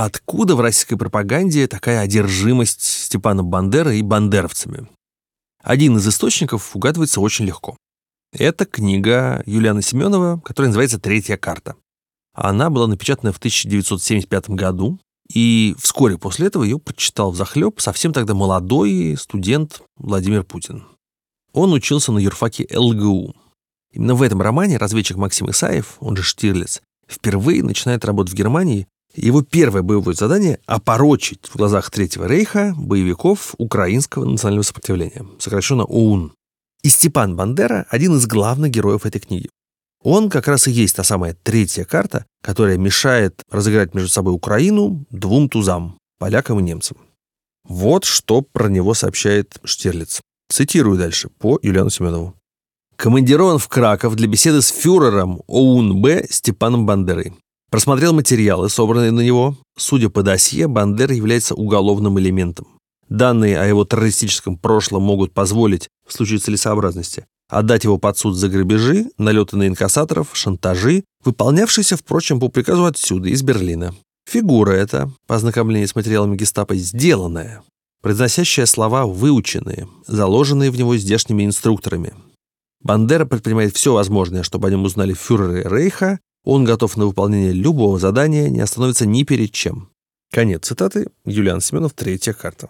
Откуда в российской пропаганде такая одержимость Степана Бандера и бандеровцами? Один из источников угадывается очень легко. Это книга Юлиана Семенова, которая называется «Третья карта». Она была напечатана в 1975 году, и вскоре после этого ее прочитал в захлеб совсем тогда молодой студент Владимир Путин. Он учился на юрфаке ЛГУ. Именно в этом романе разведчик Максим Исаев, он же Штирлиц, впервые начинает работать в Германии его первое боевое задание – опорочить в глазах Третьего рейха боевиков украинского национального сопротивления, сокращенно ОУН. И Степан Бандера – один из главных героев этой книги. Он как раз и есть та самая третья карта, которая мешает разыграть между собой Украину двум тузам – полякам и немцам. Вот что про него сообщает Штирлиц. Цитирую дальше по Юлиану Семенову. Командирован в Краков для беседы с фюрером ОУН-Б Степаном Бандерой. Просмотрел материалы, собранные на него. Судя по досье, Бандера является уголовным элементом. Данные о его террористическом прошлом могут позволить, в случае целесообразности, отдать его под суд за грабежи, налеты на инкассаторов, шантажи, выполнявшиеся, впрочем, по приказу отсюда, из Берлина. Фигура эта, по ознакомлению с материалами гестапо, сделанная, произносящая слова выученные, заложенные в него здешними инструкторами. Бандера предпринимает все возможное, чтобы о нем узнали фюреры Рейха он готов на выполнение любого задания, не остановится ни перед чем. Конец цитаты. Юлиан Семенов, третья карта.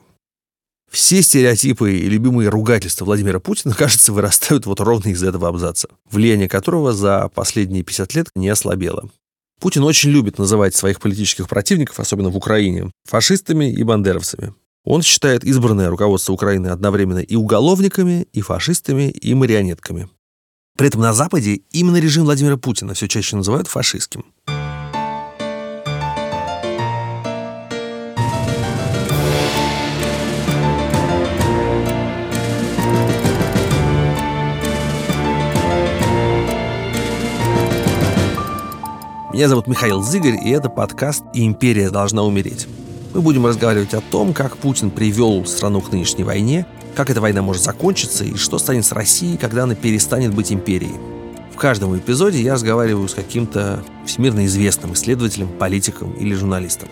Все стереотипы и любимые ругательства Владимира Путина, кажется, вырастают вот ровно из этого абзаца, влияние которого за последние 50 лет не ослабело. Путин очень любит называть своих политических противников, особенно в Украине, фашистами и бандеровцами. Он считает избранное руководство Украины одновременно и уголовниками, и фашистами, и марионетками. При этом на Западе именно режим Владимира Путина все чаще называют фашистским. Меня зовут Михаил Зыгорь, и это подкаст «Империя должна умереть». Мы будем разговаривать о том, как Путин привел страну к нынешней войне – как эта война может закончиться и что станет с Россией, когда она перестанет быть империей. В каждом эпизоде я разговариваю с каким-то всемирно известным исследователем, политиком или журналистом.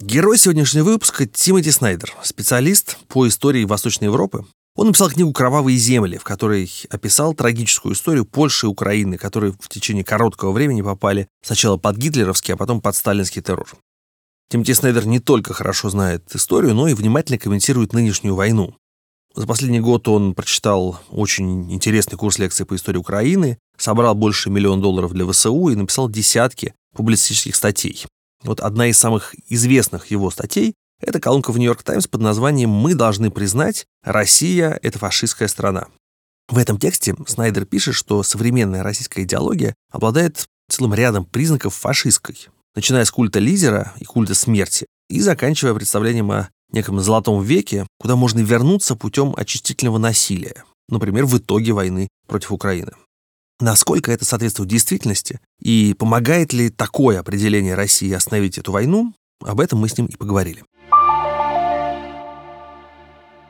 Герой сегодняшнего выпуска Тимоти Снайдер, специалист по истории Восточной Европы. Он написал книгу «Кровавые земли», в которой описал трагическую историю Польши и Украины, которые в течение короткого времени попали сначала под гитлеровский, а потом под сталинский террор. Тимоти Снайдер не только хорошо знает историю, но и внимательно комментирует нынешнюю войну. За последний год он прочитал очень интересный курс лекций по истории Украины, собрал больше миллиона долларов для ВСУ и написал десятки публицистических статей. Вот одна из самых известных его статей – это колонка в «Нью-Йорк Таймс» под названием «Мы должны признать, Россия – это фашистская страна». В этом тексте Снайдер пишет, что современная российская идеология обладает целым рядом признаков фашистской начиная с культа лидера и культа смерти, и заканчивая представлением о неком золотом веке, куда можно вернуться путем очистительного насилия, например, в итоге войны против Украины. Насколько это соответствует действительности и помогает ли такое определение России остановить эту войну, об этом мы с ним и поговорили.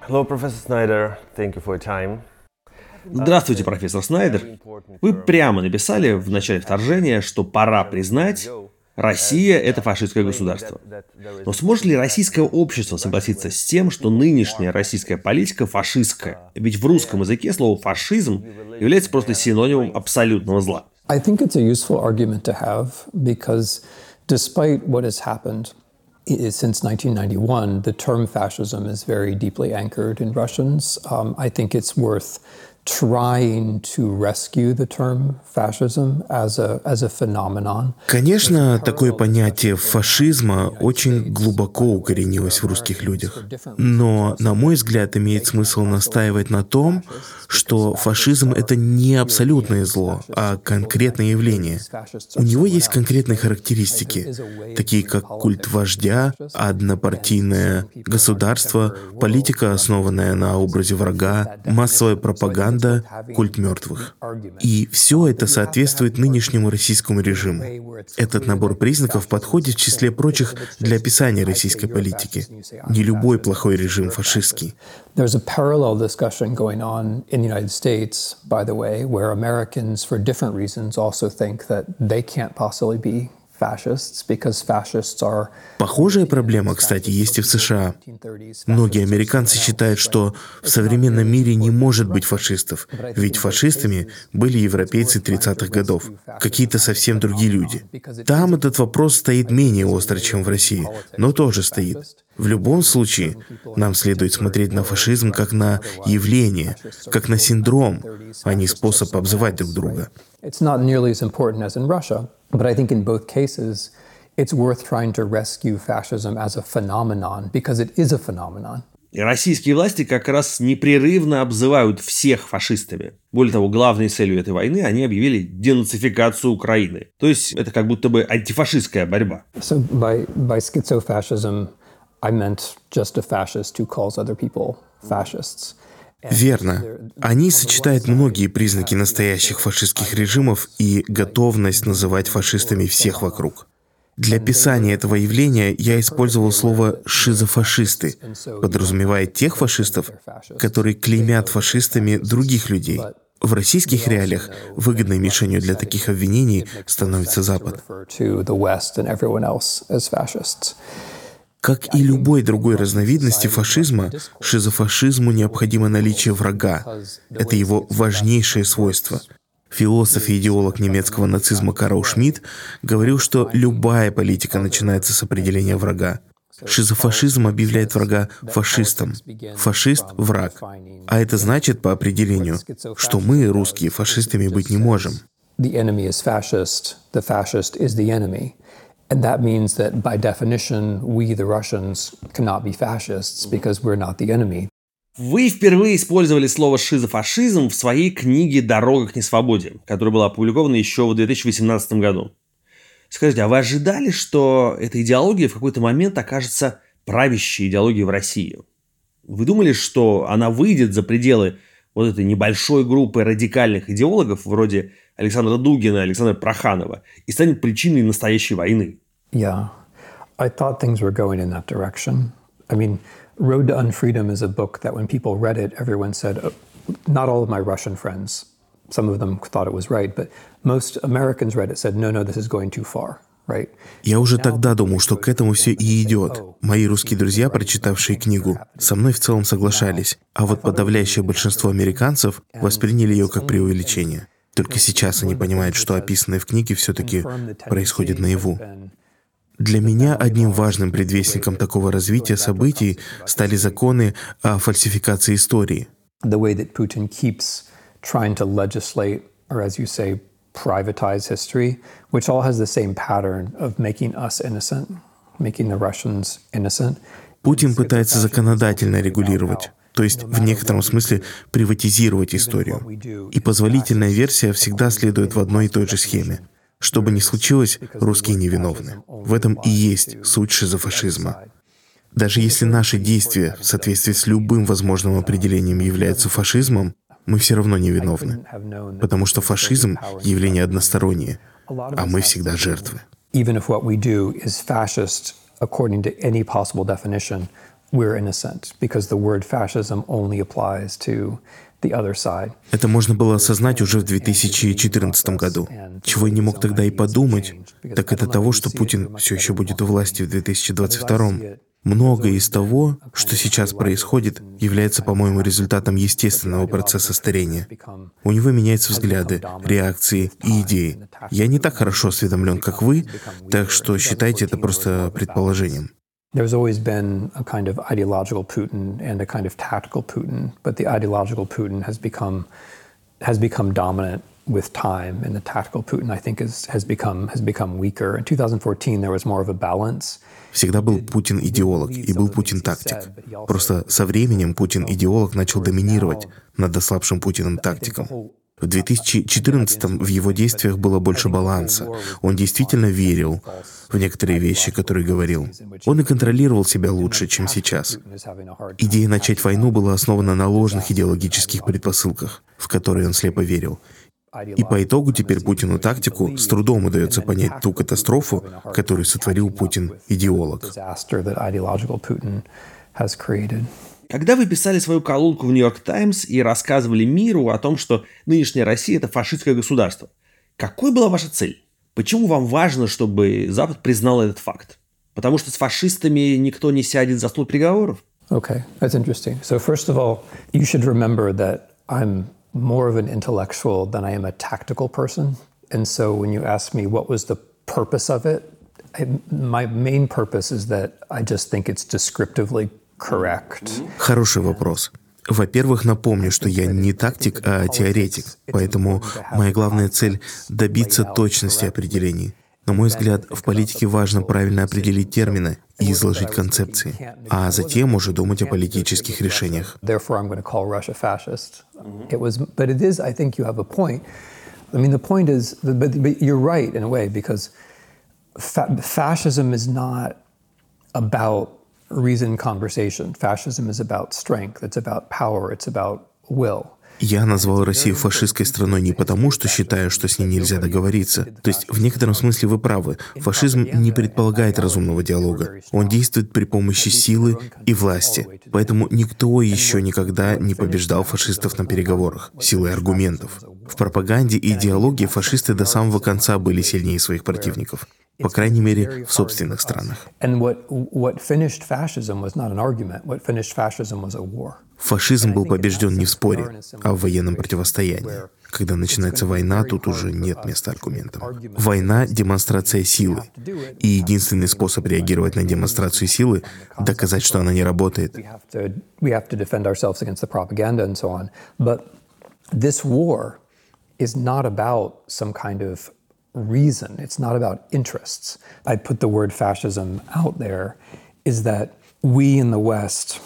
Hello, Professor Snyder. Thank you for your time. Здравствуйте, профессор Снайдер. Вы прямо написали в начале вторжения, что пора признать, Россия – это фашистское государство. Но сможет ли российское общество согласиться с тем, что нынешняя российская политика фашистская? Ведь в русском языке слово «фашизм» является просто синонимом абсолютного зла. I think it's a useful argument to have because despite what has happened since 1991, the term fascism is very deeply anchored in Russians. Um, I think it's worth Конечно, такое понятие фашизма очень глубоко укоренилось в русских людях. Но, на мой взгляд, имеет смысл настаивать на том, что фашизм — это не абсолютное зло, а конкретное явление. У него есть конкретные характеристики, такие как культ вождя, однопартийное государство, политика, основанная на образе врага, массовая пропаганда, пропаганда, культ мертвых. И все это соответствует нынешнему российскому режиму. Этот набор признаков подходит в числе прочих для описания российской политики. Не любой плохой режим фашистский. Похожая проблема, кстати, есть и в США. Многие американцы считают, что в современном мире не может быть фашистов, ведь фашистами были европейцы 30-х годов, какие-то совсем другие люди. Там этот вопрос стоит менее остро, чем в России, но тоже стоит. В любом случае, нам следует смотреть на фашизм как на явление, как на синдром, а не способ обзывать друг друга. But I think in both cases, it's worth trying to rescue fascism as a phenomenon because it is a phenomenon. И российские власти как раз непрерывно обзывают всех фашистами. Более того, главной целью этой войны они объявили денацификацию Украины. То есть это как будто бы антифашистская борьба. So by, by schizofascism, I meant just a fascist who calls other people fascists. Верно. Они сочетают многие признаки настоящих фашистских режимов и готовность называть фашистами всех вокруг. Для описания этого явления я использовал слово «шизофашисты», подразумевая тех фашистов, которые клеймят фашистами других людей. В российских реалиях выгодной мишенью для таких обвинений становится Запад. Как и любой другой разновидности фашизма, шизофашизму необходимо наличие врага. Это его важнейшее свойство. Философ и идеолог немецкого нацизма Карл Шмидт говорил, что любая политика начинается с определения врага. Шизофашизм объявляет врага фашистом. Фашист – враг. А это значит, по определению, что мы, русские, фашистами быть не можем. The enemy is fascist. The fascist is the enemy. And that means that by definition, we, the Russians, cannot be fascists because we're not the enemy. Вы впервые использовали слово «шизофашизм» в своей книге «Дорога к несвободе», которая была опубликована еще в 2018 году. Скажите, а вы ожидали, что эта идеология в какой-то момент окажется правящей идеологией в России? Вы думали, что она выйдет за пределы вот этой небольшой группы радикальных идеологов вроде Александра Дугина, Александра Проханова и станет причиной настоящей войны? Yeah, I thought things were going in that direction. I mean, Road to Unfreedom is a book that when people read it, everyone said, oh, not all of my Russian friends, some of them thought it was right, but most Americans read it said, no, no, this is going too far. Я уже тогда думал, что к этому все и идет. Мои русские друзья, прочитавшие книгу, со мной в целом соглашались, а вот подавляющее большинство американцев восприняли ее как преувеличение. Только сейчас они понимают, что описанное в книге все-таки происходит наяву. Для меня одним важным предвестником такого развития событий стали законы о фальсификации истории. privatize history, which all has the same pattern of making us innocent, making the Russians innocent. Путин пытается законодательно регулировать, то есть в некотором смысле приватизировать историю. И позволительная версия всегда следует в одной и той же схеме. Что бы ни случилось, русские невиновны. В этом и есть суть шизофашизма. Даже если наши действия в соответствии с любым возможным определением являются фашизмом, мы все равно не виновны, потому что фашизм — явление одностороннее, а мы всегда жертвы. Even if what we do is fascist according to any possible definition, we're innocent because the word fascism only applies to это можно было осознать уже в 2014 году. Чего я не мог тогда и подумать, так это того, что Путин все еще будет у власти в 2022. Многое из того, что сейчас происходит, является, по-моему, результатом естественного процесса старения. У него меняются взгляды, реакции и идеи. Я не так хорошо осведомлен, как вы, так что считайте это просто предположением. There's always been a kind of ideological Putin and a kind of tactical Putin, but the ideological Putin has become has become dominant with time, and the tactical Putin, I think, is, has become has become weaker. In 2014, there was more of a balance. Всегда был Путин идеолог и был Путин тактик. Просто со временем Путин идеолог начал доминировать над ослабшим Путиным тактиком. В В 2014 в его действиях было больше баланса. Он действительно верил в некоторые вещи, которые говорил. Он и контролировал себя лучше, чем сейчас. Идея начать войну была основана на ложных идеологических предпосылках, в которые он слепо верил. И по итогу теперь Путину тактику с трудом удается понять ту катастрофу, которую сотворил Путин, идеолог. Когда вы писали свою колонку в «Нью-Йорк Таймс» и рассказывали миру о том, что нынешняя Россия – это фашистское государство, какой была ваша цель? Почему вам важно, чтобы Запад признал этот факт? Потому что с фашистами никто не сядет за стол переговоров? Okay, that's interesting. So first of all, you should remember that I'm more of an intellectual than I am a tactical person. And so when you ask me what was the purpose of it, I, my main purpose is that I just think it's descriptively. Хороший вопрос. Во-первых, напомню, что я не тактик, а теоретик, поэтому моя главная цель — добиться точности определений. На мой взгляд, в политике важно правильно определить термины и изложить концепции, а затем уже думать о политических решениях. I mean, the point is, but, but you're right in a way because fa- fascism is not about reasoned conversation. Fascism is about strength, it's about power, it's about will. Я назвал Россию фашистской страной не потому, что считаю, что с ней нельзя договориться. То есть, в некотором смысле вы правы. Фашизм не предполагает разумного диалога. Он действует при помощи силы и власти. Поэтому никто еще никогда не побеждал фашистов на переговорах силой аргументов. В пропаганде и идеологии фашисты до самого конца были сильнее своих противников. По крайней мере, в собственных странах. Фашизм был побежден не в споре, а в военном противостоянии. Когда начинается война, тут уже нет места аргументам. Война — демонстрация силы. И единственный способ реагировать на демонстрацию силы — доказать, что она не работает. Is not about some kind of reason. It's not about interests. I put the word fascism out there is that we in the West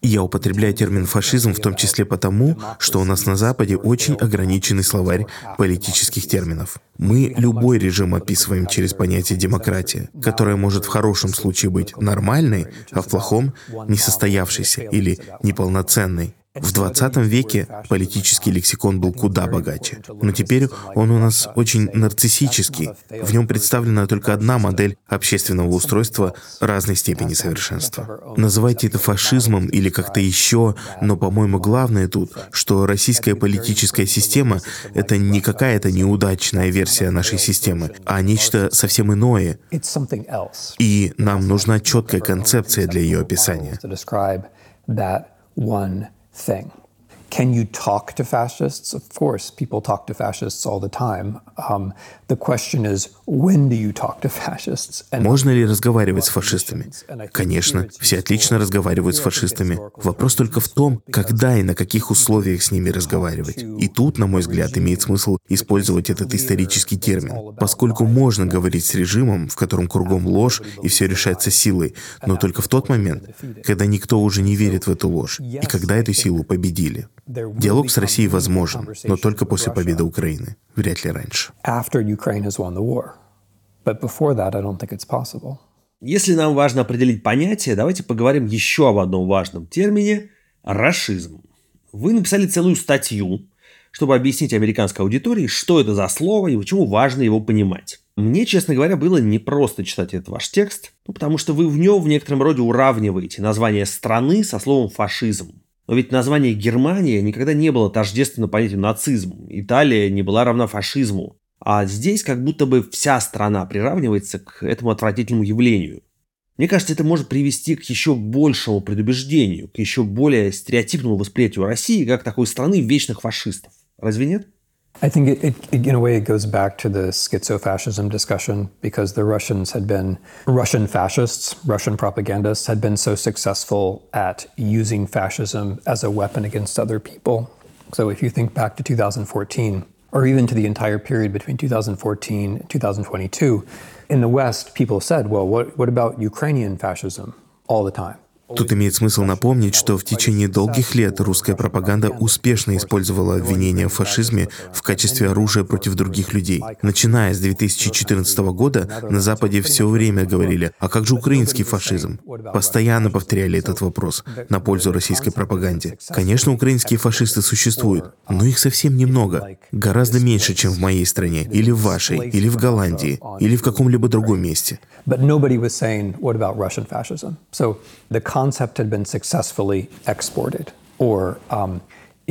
Я употребляю термин «фашизм» в том числе потому, что у нас на Западе очень ограниченный словарь политических терминов. Мы любой режим описываем через понятие «демократия», которое может в хорошем случае быть нормальной, а в плохом — несостоявшейся или неполноценной. В 20 веке политический лексикон был куда богаче. Но теперь он у нас очень нарциссический. В нем представлена только одна модель общественного устройства разной степени совершенства. Называйте это фашизмом или как-то еще, но, по-моему, главное тут, что российская политическая система — это не какая-то неудачная версия нашей системы, а нечто совсем иное. И нам нужна четкая концепция для ее описания. Thing. Can you talk to fascists? Of course, people talk to fascists all the time. Um, the question is, when do you talk to fascists? And Можно ли разговаривать с фашистами? Конечно, все отлично разговаривают с фашистами. Вопрос только в том, когда и на каких условиях с ними разговаривать. И тут, на мой взгляд, имеет смысл использовать этот исторический термин, поскольку можно говорить с режимом, в котором кругом ложь и все решается силой, но только в тот момент, когда никто уже не верит в эту ложь, и когда эту силу победили. Диалог с Россией возможен, но только после победы Украины, вряд ли раньше. Если нам важно определить понятие, давайте поговорим еще об одном важном термине – расизм. Вы написали целую статью, чтобы объяснить американской аудитории, что это за слово и почему важно его понимать. Мне, честно говоря, было непросто читать этот ваш текст, ну, потому что вы в нем в некотором роде уравниваете название страны со словом фашизм. Но ведь название Германия никогда не было тождественно понятию нацизм. Италия не была равна фашизму. А здесь как будто бы вся страна приравнивается к этому отвратительному явлению. Мне кажется, это может привести к еще большему предубеждению, к еще более стереотипному восприятию России как такой страны вечных фашистов. Разве нет? I think it, it, in a way, it goes back to the schizofascism discussion because the Russians had been, Russian fascists, Russian propagandists had been so successful at using fascism as a weapon against other people. So if you think back to 2014, or even to the entire period between 2014 and 2022, in the West, people said, well, what, what about Ukrainian fascism all the time? Тут имеет смысл напомнить, что в течение долгих лет русская пропаганда успешно использовала обвинения в фашизме в качестве оружия против других людей. Начиная с 2014 года на Западе все время говорили, а как же украинский фашизм? Постоянно повторяли этот вопрос на пользу российской пропаганде. Конечно, украинские фашисты существуют, но их совсем немного. Гораздо меньше, чем в моей стране, или в вашей, или в Голландии, или в каком-либо другом месте. Concept had been successfully exported, or, um,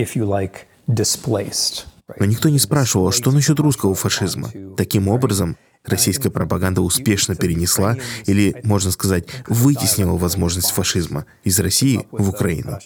if you like, displaced. Но никто не спрашивал, а что насчет русского фашизма. Таким образом, российская пропаганда успешно перенесла, или, можно сказать, вытеснила возможность фашизма из России в Украину.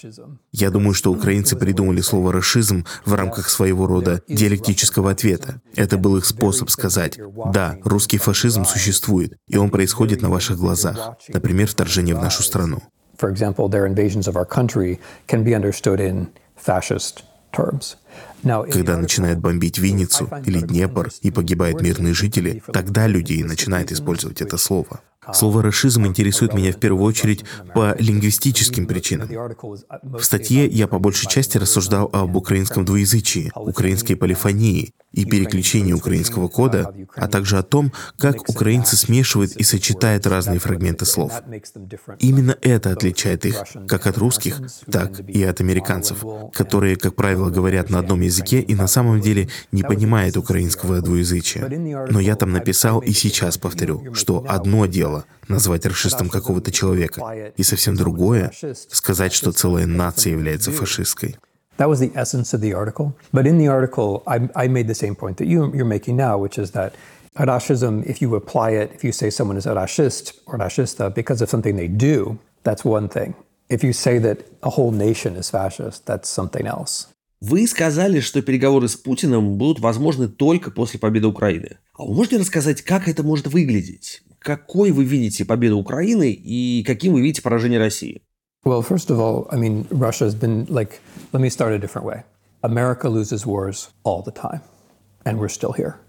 Я думаю, что украинцы придумали слово «расизм» в рамках своего рода диалектического ответа. Это был их способ сказать, да, русский фашизм существует, и он происходит на ваших глазах. Например, вторжение в нашу страну. For example, their invasions of our country can be understood in fascist terms. Когда начинает бомбить Винницу или Днепр и погибают мирные жители, тогда люди и начинают использовать это слово. Слово «расизм» интересует меня в первую очередь по лингвистическим причинам. В статье я по большей части рассуждал об украинском двуязычии, украинской полифонии и переключении украинского кода, а также о том, как украинцы смешивают и сочетают разные фрагменты слов. Именно это отличает их как от русских, так и от американцев, которые, как правило, говорят на одном языке и на самом деле не понимают украинского двуязычия. Но я там написал и сейчас повторю, что одно дело дело назвать расистом какого-то человека, и совсем другое — сказать, что целая нация является фашистской. That was the essence of the article. But in the article, I, I made the same point that you, you're making now, which is that Arashism, if you apply it, if you say someone is Arashist or Arashista because of something they do, that's one thing. If you say that a whole nation is fascist, that's something else. Вы сказали, что переговоры с Путиным будут возможны только после победы Украины. А вы можете рассказать, как это может выглядеть? какой вы видите победу Украины и каким вы видите поражение России? Well, first of all, I mean, Russia has been like, let me start a different way. America loses wars all the time, and we're still here.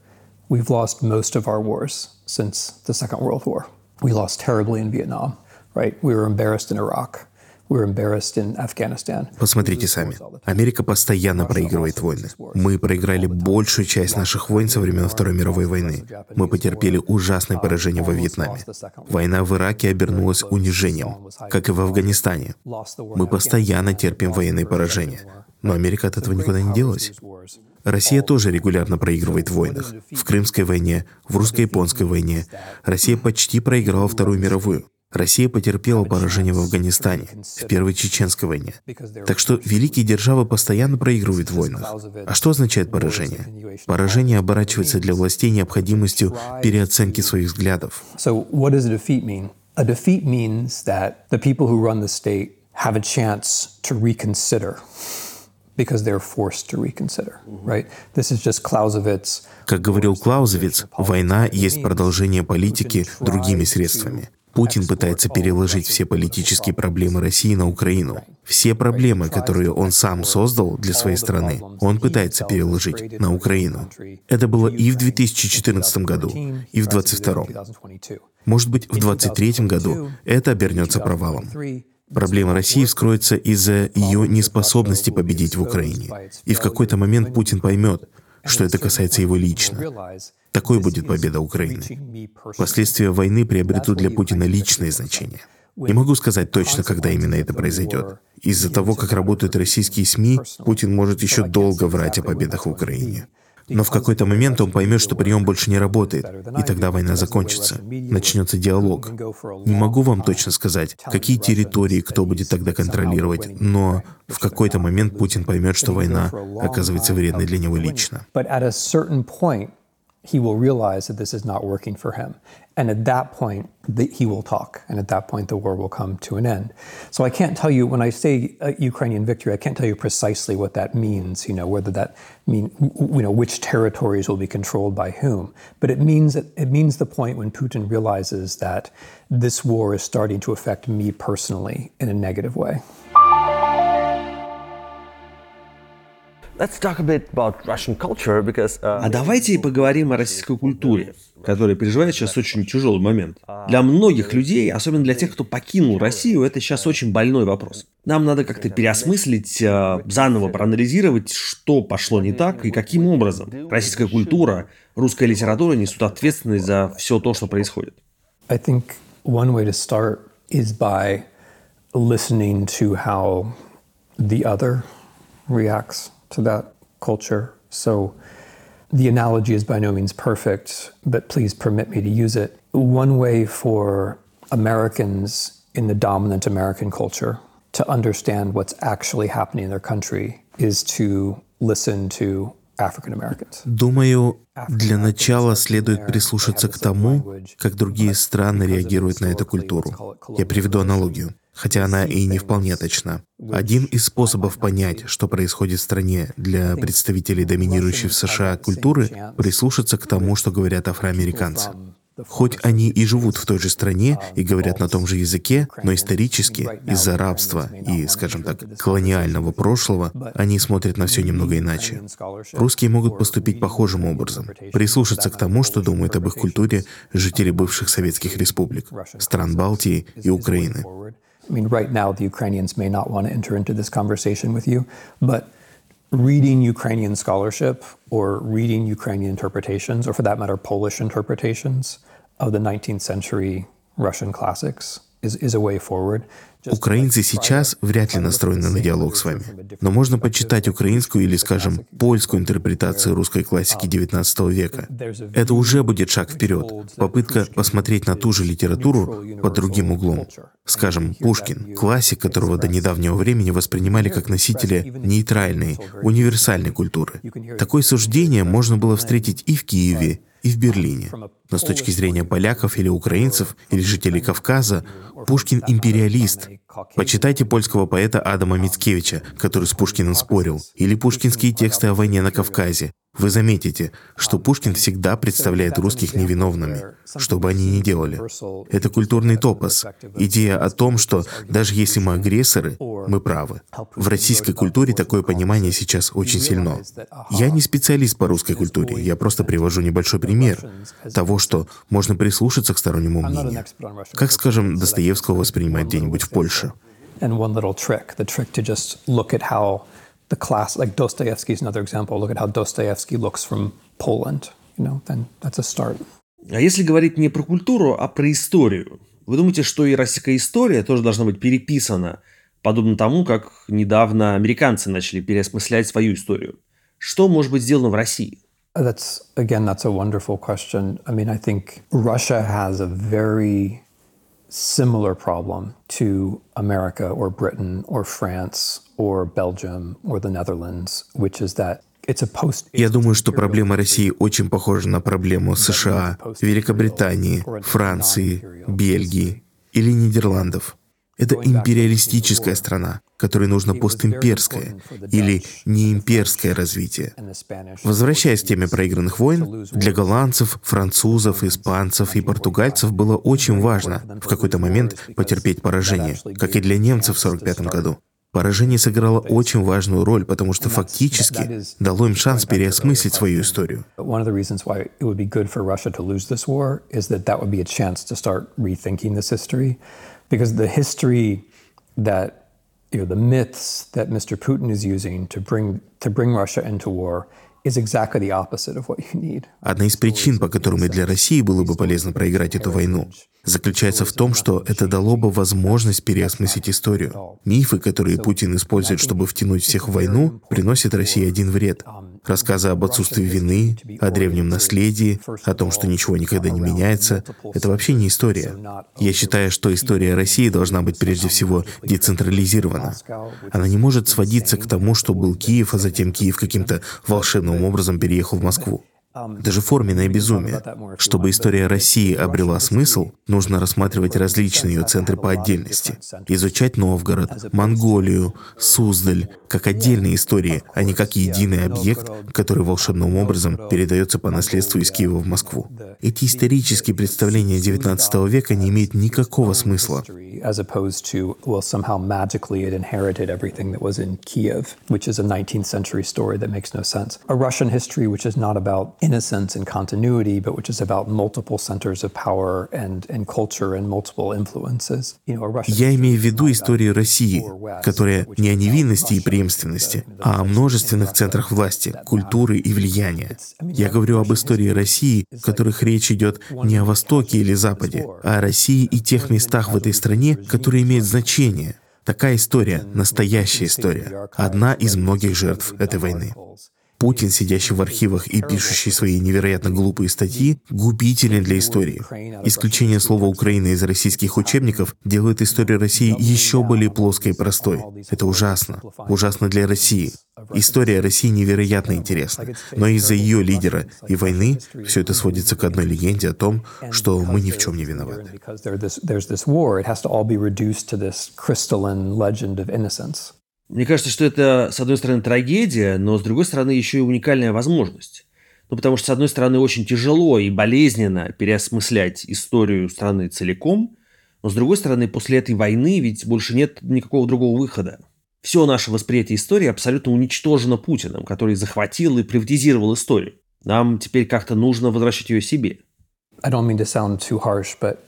We've lost most of our wars since the Second World War. We lost terribly in Vietnam, right? We were embarrassed in Iraq. Посмотрите сами. Америка постоянно проигрывает войны. Мы проиграли большую часть наших войн со времен Второй мировой войны. Мы потерпели ужасное поражение во Вьетнаме. Война в Ираке обернулась унижением, как и в Афганистане. Мы постоянно терпим военные поражения. Но Америка от этого никуда не делась. Россия тоже регулярно проигрывает в войнах. В Крымской войне, в русско-японской войне. Россия почти проиграла Вторую мировую. Россия потерпела поражение в Афганистане, в Первой Чеченской войне. Так что великие державы постоянно проигрывают в войнах. А что означает поражение? Поражение оборачивается для властей необходимостью переоценки своих взглядов. A defeat means that the people who run the state have a chance to reconsider because they're forced to reconsider, right? This is just Clausewitz. Как говорил Клаузевиц, война есть продолжение политики другими средствами. Путин пытается переложить все политические проблемы России на Украину. Все проблемы, которые он сам создал для своей страны, он пытается переложить на Украину. Это было и в 2014 году, и в 2022. Может быть, в 2023 году это обернется провалом. Проблема России вскроется из-за ее неспособности победить в Украине. И в какой-то момент Путин поймет, что это касается его лично. Такой будет победа Украины. Последствия войны приобретут для Путина личное значение. Не могу сказать точно, когда именно это произойдет. Из-за того, как работают российские СМИ, Путин может еще долго врать о победах в Украине. Но в какой-то момент он поймет, что прием больше не работает, и тогда война закончится. Начнется диалог. Не могу вам точно сказать, какие территории кто будет тогда контролировать, но в какой-то момент Путин поймет, что война оказывается вредной для него лично. And at that point, the, he will talk. And at that point, the war will come to an end. So I can't tell you, when I say uh, Ukrainian victory, I can't tell you precisely what that means, you know, whether that mean, you know, which territories will be controlled by whom. But it means, that, it means the point when Putin realizes that this war is starting to affect me personally in a negative way. А давайте поговорим о российской культуре. которая переживает сейчас очень тяжелый момент. Для многих людей, особенно для тех, кто покинул Россию, это сейчас очень больной вопрос. Нам надо как-то переосмыслить, э, заново проанализировать, что пошло не так и каким образом российская культура, русская литература несут ответственность за все то, что происходит. I think one way to start is by listening to how the other reacts to that culture. So the analogy is by no means perfect, but please permit me to use it. One way for Americans in the dominant American culture to understand what's actually happening in their country is to listen to. Думаю, для начала следует прислушаться к тому, как другие страны реагируют на эту культуру. Я приведу аналогию, хотя она и не вполне точна. Один из способов понять, что происходит в стране для представителей доминирующей в США культуры, прислушаться к тому, что говорят афроамериканцы. Хоть они и живут в той же стране и говорят на том же языке, но исторически, из-за рабства и, скажем так, колониального прошлого, они смотрят на все немного иначе. Русские могут поступить похожим образом, прислушаться к тому, что думают об их культуре жители бывших советских республик, стран Балтии и Украины. I mean, right now, the Ukrainians may not want to enter into this conversation with you, but reading Ukrainian scholarship or reading Ukrainian interpretations, or for that matter, Polish interpretations of the 19th century Russian classics is, is a way forward. Украинцы сейчас вряд ли настроены на диалог с вами. Но можно почитать украинскую или, скажем, польскую интерпретацию русской классики XIX века. Это уже будет шаг вперед. Попытка посмотреть на ту же литературу под другим углом. Скажем, Пушкин, классик, которого до недавнего времени воспринимали как носителя нейтральной, универсальной культуры. Такое суждение можно было встретить и в Киеве, и в Берлине. Но с точки зрения поляков или украинцев, или жителей Кавказа, Пушкин империалист. Почитайте польского поэта Адама Мицкевича, который с Пушкиным спорил, или пушкинские тексты о войне на Кавказе. Вы заметите, что Пушкин всегда представляет русских невиновными, что бы они ни делали. Это культурный топос, идея о том, что даже если мы агрессоры, мы правы. В российской культуре такое понимание сейчас очень сильно. Я не специалист по русской культуре, я просто привожу небольшой пример того, что можно прислушаться к стороннему мнению. Как, скажем, Достоевского воспринимать где-нибудь в Польше. And one little trick, the trick to just look at how the class, like Dostoevsky is another example. Look at how Dostoevsky looks from Poland. You know, then that's a start. А если говорить не про культуру, а про историю, вы думаете, что и российская история тоже должна быть переписана, подобно тому, как недавно американцы начали переосмыслять свою историю? Что может быть сделано в России? That's again, that's a wonderful question. I mean, I think Russia has a very similar problem to America or Britain or France or Belgium or the Netherlands, which is that it's a post. Я думаю, что проблема России очень похожа на проблему США, Великобритании, Франции, Бельгии или Нидерландов. Это империалистическая страна, которой нужно постимперское или неимперское развитие. Возвращаясь к теме проигранных войн, для голландцев, французов, испанцев и португальцев было очень важно в какой-то момент потерпеть поражение, как и для немцев в 1945 году. Поражение сыграло очень важную роль, потому что фактически дало им шанс переосмыслить свою историю. Because the history that you know the myths that Mr. Putin is using to bring to bring Russia into war. Одна из причин, по которым и для России было бы полезно проиграть эту войну, заключается в том, что это дало бы возможность переосмыслить историю. Мифы, которые Путин использует, чтобы втянуть всех в войну, приносят России один вред. Рассказы об отсутствии вины, о древнем наследии, о том, что ничего никогда не меняется — это вообще не история. Я считаю, что история России должна быть прежде всего децентрализирована. Она не может сводиться к тому, что был Киев, а затем Киев каким-то волшебным образом переехал в Москву. Это же форменное безумие. Чтобы история России обрела смысл, нужно рассматривать различные ее центры по отдельности. Изучать Новгород, Монголию, Суздаль как отдельные истории, а не как единый объект, который волшебным образом передается по наследству из Киева в Москву. Эти исторические представления XIX века не имеют никакого смысла. As opposed to, well, somehow magically it inherited everything that was in Kiev, which is a 19th century story that makes no sense. A Russian history which is not about innocence and continuity, but which is about multiple centers of power and, and culture and multiple influences. Я имею в виду историю России, которая не о невинности и преемственности, а о множественных центрах власти, культуры и влияния. Я говорю об истории России, в которых речь идет не о Востоке или Западе, а о России и тех местах в этой стране, которые имеют значение. Такая история, настоящая история, одна из многих жертв этой войны. Путин, сидящий в архивах и пишущий свои невероятно глупые статьи, губителен для истории. Исключение слова «Украина» из российских учебников делает историю России еще более плоской и простой. Это ужасно. Ужасно для России. История России невероятно интересна. Но из-за ее лидера и войны все это сводится к одной легенде о том, что мы ни в чем не виноваты. Мне кажется, что это, с одной стороны, трагедия, но, с другой стороны, еще и уникальная возможность. Ну, потому что, с одной стороны, очень тяжело и болезненно переосмыслять историю страны целиком, но, с другой стороны, после этой войны ведь больше нет никакого другого выхода. Все наше восприятие истории абсолютно уничтожено Путиным, который захватил и приватизировал историю. Нам теперь как-то нужно возвращать ее себе. I don't mean to sound too harsh, but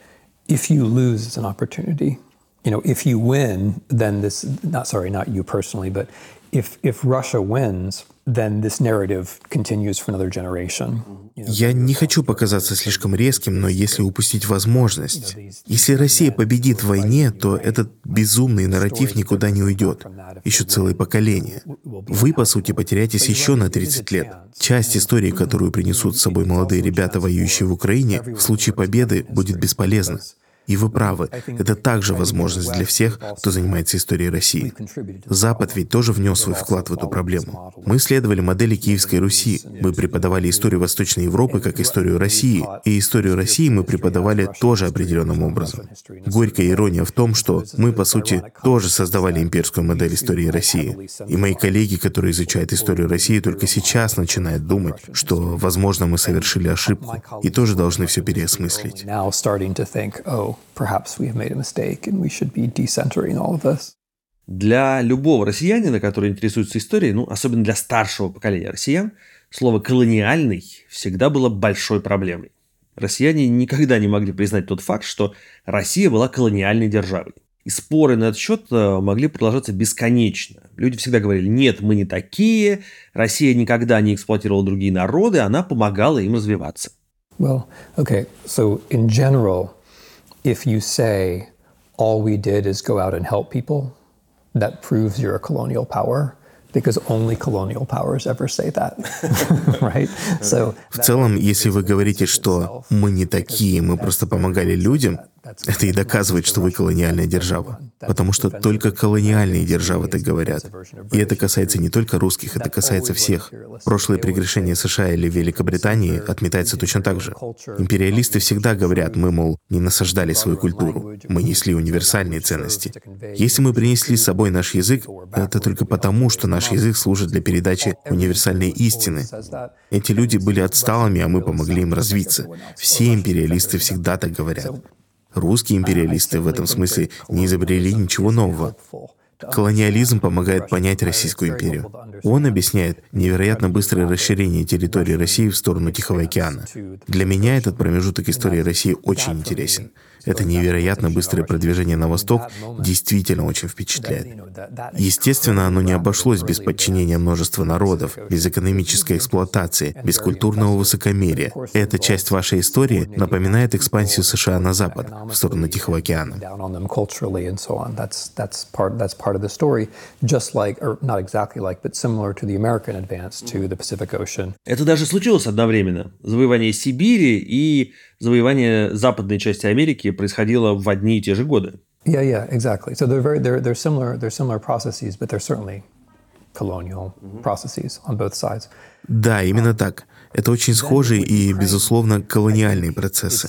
if you lose, an opportunity. You know, if you win, then this, not sorry, not you personally, but if, if Russia wins, then this narrative continues for another generation. Я не хочу показаться слишком резким, но если упустить возможность, если Россия победит в войне, то этот безумный нарратив никуда не уйдет. Еще целое поколение. Вы, по сути, потеряетесь еще на 30 лет. Часть истории, которую принесут с собой молодые ребята, воюющие в Украине, в случае победы будет бесполезна. И вы правы, это также возможность для всех, кто занимается историей России. Запад ведь тоже внес свой вклад в эту проблему. Мы следовали модели Киевской Руси. Мы преподавали историю Восточной Европы как историю России. И историю России мы преподавали тоже определенным образом. Горькая ирония в том, что мы, по сути, тоже создавали имперскую модель истории России. И мои коллеги, которые изучают историю России, только сейчас начинают думать, что, возможно, мы совершили ошибку и тоже должны все переосмыслить. Perhaps we have made a mistake and we should be decentering all of this. Для любого россиянина, который интересуется историей, ну, особенно для старшего поколения россиян, слово «колониальный» всегда было большой проблемой. Россияне никогда не могли признать тот факт, что Россия была колониальной державой. И споры на этот счет э, могли продолжаться бесконечно. Люди всегда говорили, нет, мы не такие, Россия никогда не эксплуатировала другие народы, она помогала им развиваться. Well, okay, so in general, if you say all we did is go out and help people, that proves you're a colonial power because only colonial powers ever say that, right? So В целом, если вы говорите, что мы не такие, мы просто помогали людям, это и доказывает, что вы колониальная держава. Потому что только колониальные державы так говорят. И это касается не только русских, это касается всех. Прошлое прегрешение США или Великобритании отметается точно так же. Империалисты всегда говорят, мы, мол, не насаждали свою культуру, мы несли универсальные ценности. Если мы принесли с собой наш язык, это только потому, что наш язык служит для передачи универсальной истины. Эти люди были отсталыми, а мы помогли им развиться. Все империалисты всегда так говорят. Русские империалисты в этом смысле не изобрели ничего нового. Колониализм помогает понять Российскую империю. Он объясняет невероятно быстрое расширение территории России в сторону Тихого океана. Для меня этот промежуток истории России очень интересен. Это невероятно быстрое продвижение на восток действительно очень впечатляет. Естественно, оно не обошлось без подчинения множества народов, без экономической эксплуатации, без культурного высокомерия. Эта часть вашей истории напоминает экспансию США на запад, в сторону Тихого океана. Part of the story. Just like, or not exactly like, but similar to the American advance to the Pacific Ocean. Это даже случилось одновременно. Завоевание Сибири и завоевание западной части Америки происходило в одни и те же годы. Yeah, yeah, exactly. So they're very they're they're similar they're similar processes, but they're certainly colonial processes on both sides. Да, именно так. Это очень схожие и, безусловно, колониальные процессы.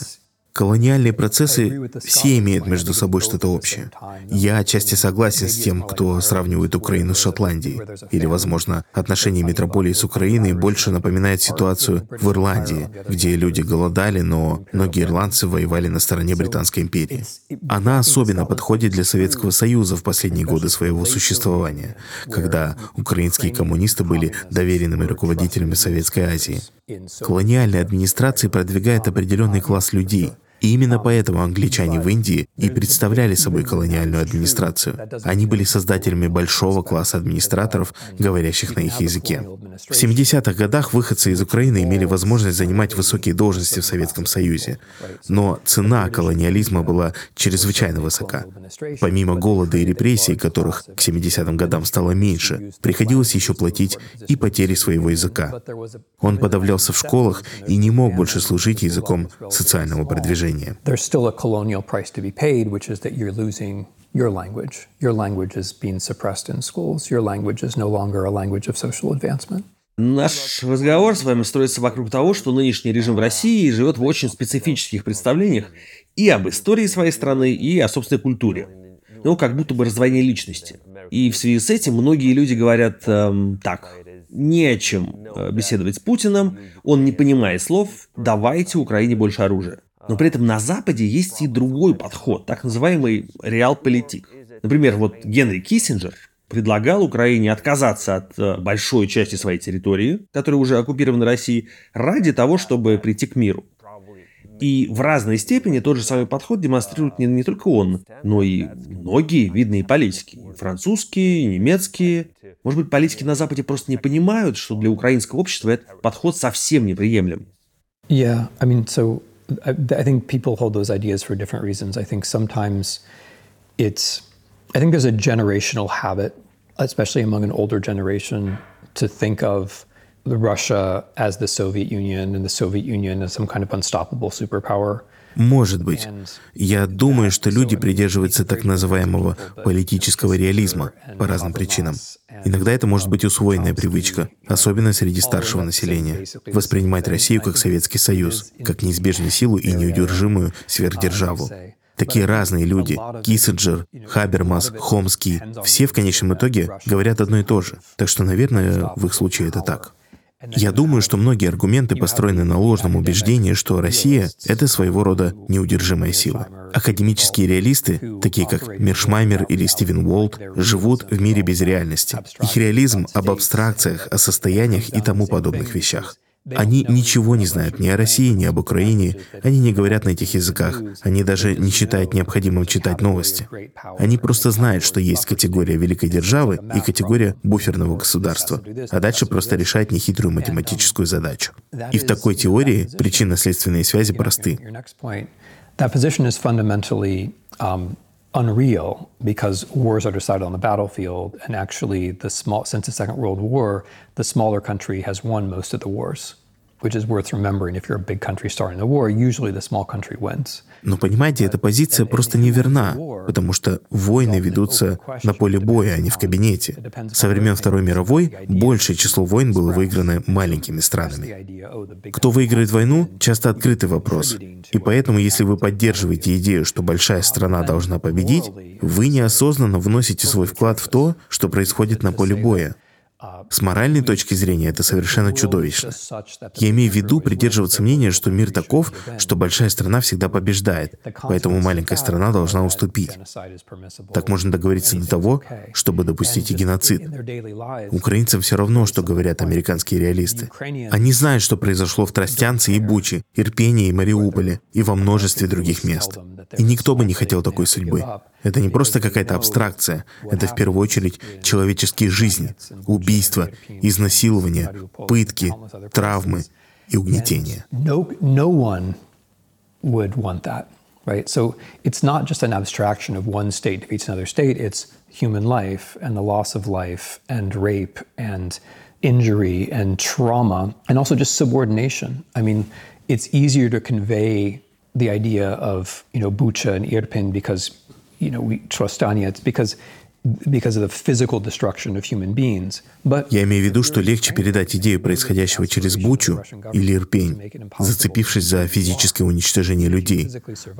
Колониальные процессы все имеют между собой что-то общее. Я отчасти согласен с тем, кто сравнивает Украину с Шотландией. Или, возможно, отношение метрополии с Украиной больше напоминает ситуацию в Ирландии, где люди голодали, но многие ирландцы воевали на стороне Британской империи. Она особенно подходит для Советского Союза в последние годы своего существования, когда украинские коммунисты были доверенными руководителями Советской Азии. Колониальная администрация продвигает определенный класс людей — и именно поэтому англичане в Индии и представляли собой колониальную администрацию. Они были создателями большого класса администраторов, говорящих на их языке. В 70-х годах выходцы из Украины имели возможность занимать высокие должности в Советском Союзе. Но цена колониализма была чрезвычайно высока. Помимо голода и репрессий, которых к 70-м годам стало меньше, приходилось еще платить и потери своего языка. Он подавлялся в школах и не мог больше служить языком социального продвижения движения. There's still a colonial price to be paid, which is that you're losing your language. Your language is being suppressed in schools. Your language is no longer a language of social advancement. Наш разговор с вами строится вокруг того, что нынешний режим в России живет в очень специфических представлениях и об истории своей страны, и о собственной культуре. Ну, как будто бы раздвоение личности. И в связи с этим многие люди говорят эм, так, не о чем э, беседовать с Путиным, он не понимает слов, давайте Украине больше оружия. Но при этом на Западе есть и другой подход, так называемый реал-политик. Например, вот Генри Киссинджер предлагал Украине отказаться от э, большой части своей территории, которая уже оккупирована Россией, ради того, чтобы прийти к миру. И в разной степени тот же самый подход демонстрирует не, не только он, но и многие видные политики. Французские, немецкие. Может быть, политики на Западе просто не понимают, что для украинского общества этот подход совсем неприемлем. Yeah, I mean, so I, I think people hold those ideas for different reasons. I think sometimes it's, I think there's a generational habit, especially among an older generation, to think of Russia as the Soviet Union and the Soviet Union as some kind of unstoppable superpower. Может быть. Я думаю, что люди придерживаются так называемого политического реализма по разным причинам. Иногда это может быть усвоенная привычка, особенно среди старшего населения, воспринимать Россию как Советский Союз, как неизбежную силу и неудержимую сверхдержаву. Такие разные люди — Киссинджер, Хабермас, Хомский — все в конечном итоге говорят одно и то же. Так что, наверное, в их случае это так. Я думаю, что многие аргументы построены на ложном убеждении, что Россия — это своего рода неудержимая сила. Академические реалисты, такие как Миршмаймер или Стивен Уолт, живут в мире без реальности. Их реализм об абстракциях, о состояниях и тому подобных вещах. Они ничего не знают ни о России, ни об Украине. Они не говорят на этих языках. Они даже не считают необходимым читать новости. Они просто знают, что есть категория великой державы и категория буферного государства. А дальше просто решать нехитрую математическую задачу. И в такой теории причинно-следственные связи просты. Unreal because wars are decided on the battlefield, and actually, the small since the Second World War, the smaller country has won most of the wars. Which is worth remembering if you're a big country starting the war, usually the small country wins. Но понимаете, эта позиция просто неверна, потому что войны ведутся на поле боя, а не в кабинете. Со времен Второй мировой большее число войн было выиграно маленькими странами. Кто выиграет войну, часто открытый вопрос. И поэтому, если вы поддерживаете идею, что большая страна должна победить, вы неосознанно вносите свой вклад в то, что происходит на поле боя. С моральной точки зрения это совершенно чудовищно. Я имею в виду придерживаться мнения, что мир таков, что большая страна всегда побеждает, поэтому маленькая страна должна уступить. Так можно договориться до того, чтобы допустить и геноцид. Украинцам все равно, что говорят американские реалисты. Они знают, что произошло в Тростянце и Буче, Ирпении и Мариуполе, и во множестве других мест. И никто бы не хотел такой судьбы. Это не просто какая-то абстракция, это в первую очередь человеческие жизни, убийства, изнасилования, пытки, травмы и угнетения. right? So it's not just an abstraction of one state defeats another state, it's human life and the loss of life and rape and injury and trauma and also just subordination. I mean, it's easier to convey the idea of, you know, Bucha and Irpin because you know, we trust Anya, because Я имею в виду, что легче передать идею происходящего через Бучу или Ирпень, зацепившись за физическое уничтожение людей.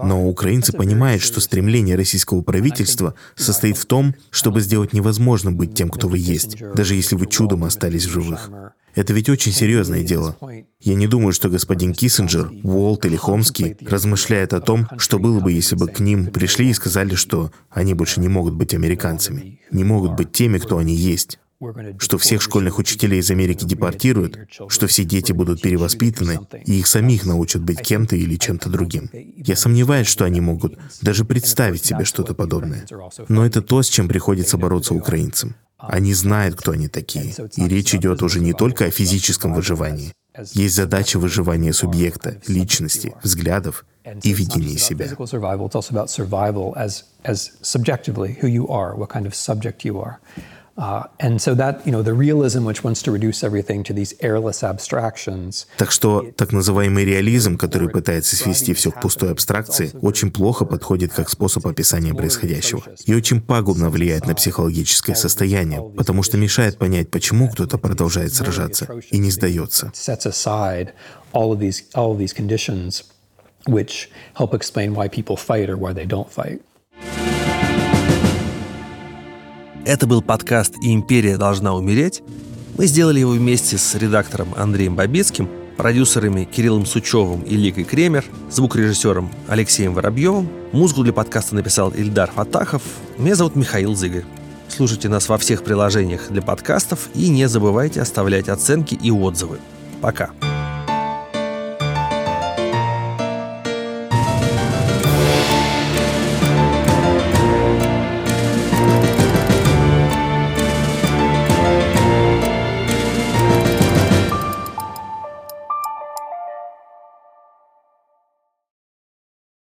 Но украинцы понимают, что стремление российского правительства состоит в том, чтобы сделать невозможным быть тем, кто вы есть, даже если вы чудом остались в живых. Это ведь очень серьезное дело. Я не думаю, что господин Киссинджер, Уолт или Хомский размышляет о том, что было бы, если бы к ним пришли и сказали, что они больше не могут быть американцами, не могут быть теми, кто они есть, что всех школьных учителей из Америки депортируют, что все дети будут перевоспитаны, и их самих научат быть кем-то или чем-то другим. Я сомневаюсь, что они могут даже представить себе что-то подобное. Но это то, с чем приходится бороться украинцам. Они знают, кто они такие. И речь идет уже не только о физическом выживании. Есть задача выживания субъекта, личности, взглядов и видения себя. Uh, Так что так называемый реализм, который пытается свести все к пустой абстракции, очень плохо подходит как способ описания происходящего. И очень пагубно влияет на психологическое состояние, потому что мешает понять, почему кто-то продолжает сражаться и не сдается. sets aside all of these, all of these conditions which help explain why people fight or why they don't fight. Это был подкаст «Империя должна умереть». Мы сделали его вместе с редактором Андреем Бабицким, продюсерами Кириллом Сучевым и Ликой Кремер, звукорежиссером Алексеем Воробьевым. Музыку для подкаста написал Ильдар Фатахов. Меня зовут Михаил Зыгарь. Слушайте нас во всех приложениях для подкастов и не забывайте оставлять оценки и отзывы. Пока.